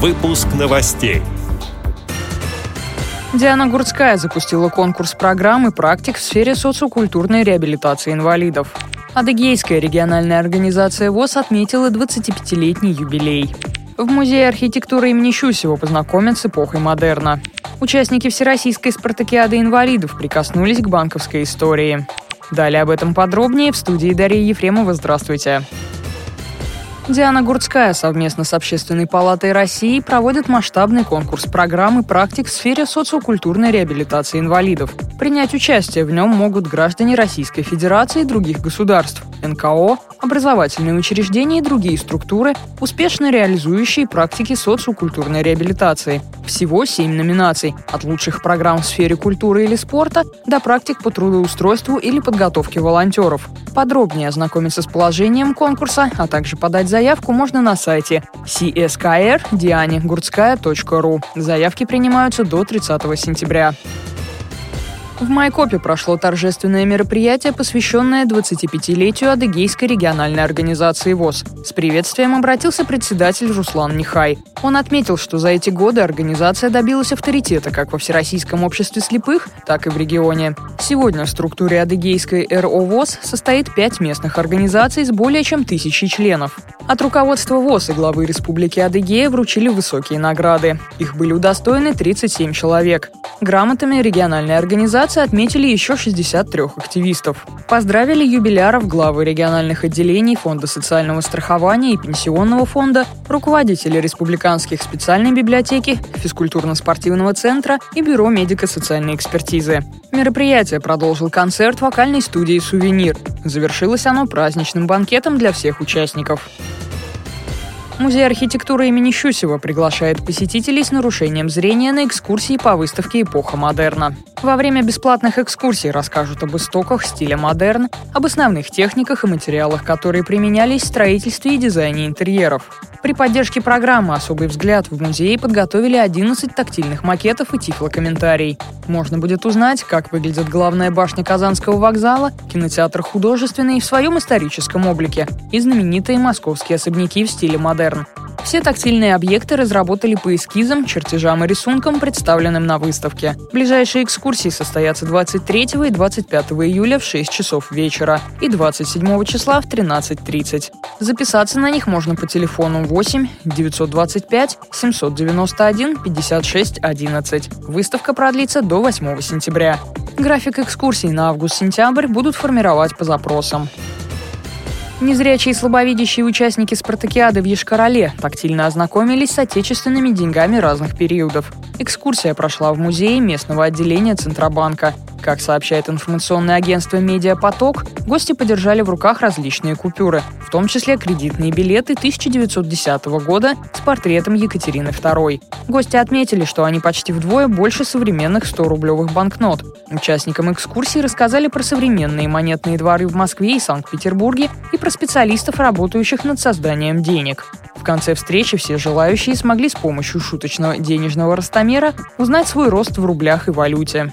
Выпуск новостей. Диана Гурцкая запустила конкурс программы практик в сфере социокультурной реабилитации инвалидов. Адыгейская региональная организация ВОЗ отметила 25-летний юбилей. В Музее архитектуры имени Щусева познакомят с эпохой модерна. Участники Всероссийской спартакиады инвалидов прикоснулись к банковской истории. Далее об этом подробнее в студии Дарьи Ефремова. Здравствуйте. Диана Гурцкая совместно с Общественной палатой России проводит масштабный конкурс программы практик в сфере социокультурной реабилитации инвалидов. Принять участие в нем могут граждане Российской Федерации и других государств, НКО, образовательные учреждения и другие структуры, успешно реализующие практики социокультурной реабилитации. Всего семь номинаций – от лучших программ в сфере культуры или спорта до практик по трудоустройству или подготовке волонтеров. Подробнее ознакомиться с положением конкурса, а также подать заявку можно на сайте cskrdianegurtskaya.ru. Заявки принимаются до 30 сентября. В Майкопе прошло торжественное мероприятие, посвященное 25-летию Адыгейской региональной организации ВОЗ. С приветствием обратился председатель Руслан Нихай. Он отметил, что за эти годы организация добилась авторитета как во Всероссийском обществе слепых, так и в регионе. Сегодня в структуре Адыгейской РО ВОЗ состоит пять местных организаций с более чем тысячей членов. От руководства ВОЗ и главы Республики Адыгея вручили высокие награды. Их были удостоены 37 человек. Грамотами региональной организации отметили еще 63 активистов. Поздравили юбиляров главы региональных отделений Фонда социального страхования и Пенсионного фонда, руководители республиканских специальной библиотеки, физкультурно-спортивного центра и Бюро медико-социальной экспертизы. Мероприятие продолжил концерт вокальной студии «Сувенир». Завершилось оно праздничным банкетом для всех участников. Музей архитектуры имени Щусева приглашает посетителей с нарушением зрения на экскурсии по выставке «Эпоха модерна». Во время бесплатных экскурсий расскажут об истоках стиля модерн, об основных техниках и материалах, которые применялись в строительстве и дизайне интерьеров. При поддержке программы «Особый взгляд» в музее подготовили 11 тактильных макетов и тифлокомментарий. Можно будет узнать, как выглядит главная башня Казанского вокзала, кинотеатр художественный в своем историческом облике и знаменитые московские особняки в стиле модерн. Все тактильные объекты разработали по эскизам, чертежам и рисункам, представленным на выставке. Ближайшие экскурсии состоятся 23 и 25 июля в 6 часов вечера и 27 числа в 13.30. Записаться на них можно по телефону 8 925 791 56 11. Выставка продлится до 8 сентября. График экскурсий на август-сентябрь будут формировать по запросам. Незрячие и слабовидящие участники спартакиады в Ешкарале тактильно ознакомились с отечественными деньгами разных периодов. Экскурсия прошла в музее местного отделения Центробанка. Как сообщает информационное агентство «Медиапоток», гости подержали в руках различные купюры, в том числе кредитные билеты 1910 года с портретом Екатерины II. Гости отметили, что они почти вдвое больше современных 100-рублевых банкнот. Участникам экскурсии рассказали про современные монетные дворы в Москве и Санкт-Петербурге и про специалистов, работающих над созданием денег. В конце встречи все желающие смогли с помощью шуточного денежного ростомера узнать свой рост в рублях и валюте.